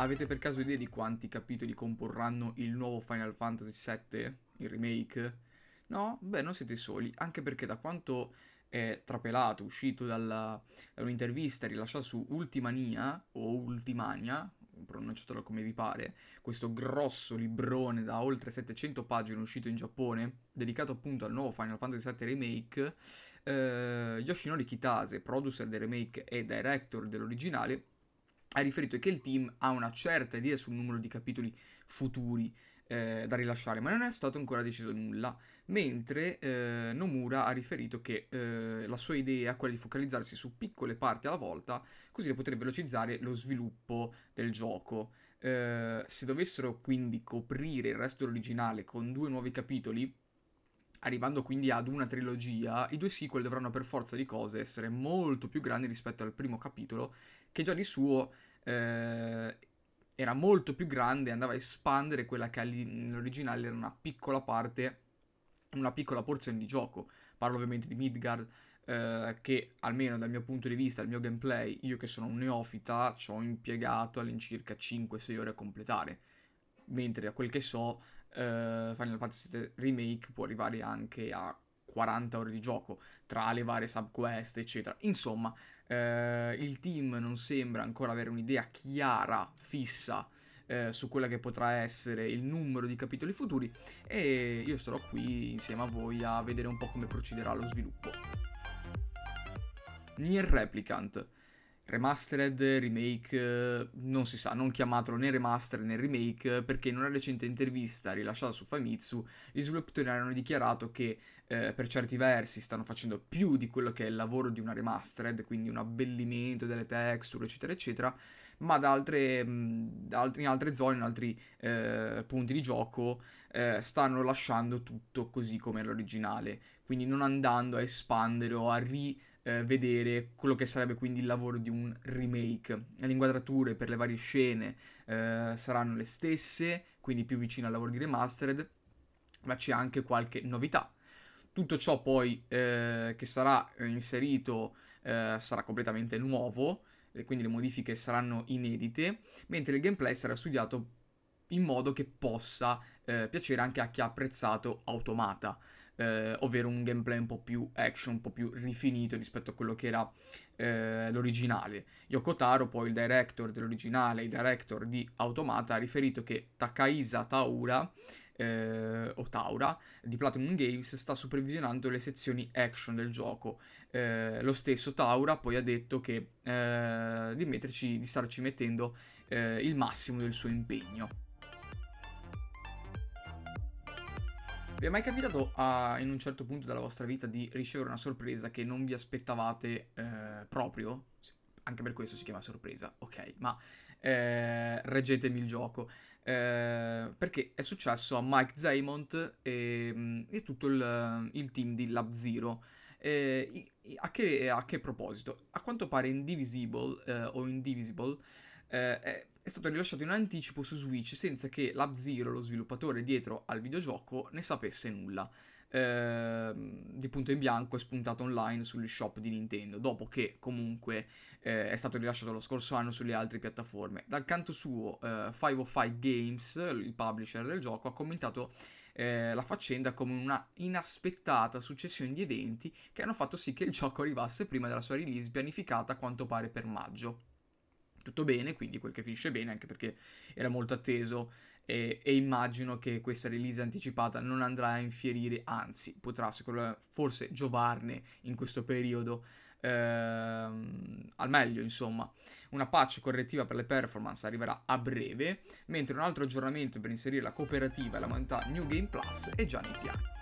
Avete per caso idea di quanti capitoli comporranno il nuovo Final Fantasy VII, il remake? No? Beh, non siete soli, anche perché da quanto è trapelato, uscito dalla, da un'intervista rilasciata su Ultimania o Ultimania, pronunciatelo come vi pare, questo grosso librone da oltre 700 pagine uscito in Giappone, dedicato appunto al nuovo Final Fantasy VII Remake, eh, Yoshinori Kitase, producer del remake e director dell'originale, ha riferito che il team ha una certa idea sul numero di capitoli futuri eh, da rilasciare, ma non è stato ancora deciso nulla, mentre eh, Nomura ha riferito che eh, la sua idea è quella di focalizzarsi su piccole parti alla volta, così da poter velocizzare lo sviluppo del gioco. Eh, se dovessero quindi coprire il resto dell'originale con due nuovi capitoli, arrivando quindi ad una trilogia, i due sequel dovranno per forza di cose essere molto più grandi rispetto al primo capitolo, che già di suo eh, era molto più grande e andava a espandere quella che nell'originale era una piccola parte, una piccola porzione di gioco. Parlo ovviamente di Midgard, eh, che almeno dal mio punto di vista, il mio gameplay, io che sono un neofita, ci ho impiegato all'incirca 5-6 ore a completare. Mentre da quel che so, eh, Final Fantasy VII Remake può arrivare anche a 40 ore di gioco tra le varie subquest, eccetera. Insomma, eh, il team non sembra ancora avere un'idea chiara, fissa. Eh, su quella che potrà essere il numero di capitoli futuri e io starò qui insieme a voi a vedere un po' come procederà lo sviluppo. Nier Replicant Remastered, remake, non si sa, non chiamatelo né remaster né remake, perché in una recente intervista rilasciata su Famitsu, gli sviluppatori hanno dichiarato che eh, per certi versi stanno facendo più di quello che è il lavoro di una remastered, quindi un abbellimento delle texture, eccetera, eccetera, ma da altre, mh, in altre zone, in altri eh, punti di gioco, eh, stanno lasciando tutto così come l'originale, quindi non andando a espandere o a ri eh, vedere quello che sarebbe quindi il lavoro di un remake. Le inquadrature per le varie scene eh, saranno le stesse, quindi più vicine al lavoro di remastered, ma c'è anche qualche novità. Tutto ciò poi eh, che sarà inserito eh, sarà completamente nuovo, quindi le modifiche saranno inedite, mentre il gameplay sarà studiato in modo che possa eh, piacere anche a chi ha apprezzato Automata, eh, ovvero un gameplay un po' più action, un po' più rifinito rispetto a quello che era eh, l'originale. Yoko Taro, poi il director dell'originale, il director di Automata, ha riferito che Takaisa Taura eh, o Taura di Platinum Games sta supervisionando le sezioni action del gioco. Eh, lo stesso Taura poi ha detto che eh, di, metterci, di starci mettendo eh, il massimo del suo impegno. Vi è mai capitato a, in un certo punto della vostra vita di ricevere una sorpresa che non vi aspettavate eh, proprio? Anche per questo si chiama sorpresa, ok, ma eh, reggetemi il gioco. Eh, perché è successo a Mike Zaymont e, mm, e tutto il, il, team di Lab Zero. Eh, a, che, a, che, proposito? A quanto pare Indivisible eh, o Indivisible eh, è stato rilasciato in anticipo su Switch senza che Lab-Zero, lo sviluppatore dietro al videogioco, ne sapesse nulla. Eh, di punto in bianco è spuntato online sugli shop di Nintendo, dopo che comunque eh, è stato rilasciato lo scorso anno sulle altre piattaforme. Dal canto suo, eh, 505 Games, il publisher del gioco, ha commentato eh, la faccenda come una inaspettata successione di eventi che hanno fatto sì che il gioco arrivasse prima della sua release pianificata a quanto pare per maggio tutto bene, quindi quel che finisce bene, anche perché era molto atteso e, e, immagino che questa release anticipata non andrà a infierire, anzi potrà me, forse giovarne in questo periodo ehm, al meglio, insomma. Una patch correttiva per le performance arriverà a breve, mentre un altro aggiornamento per inserire la cooperativa e la modalità New Game Plus è già nei piani.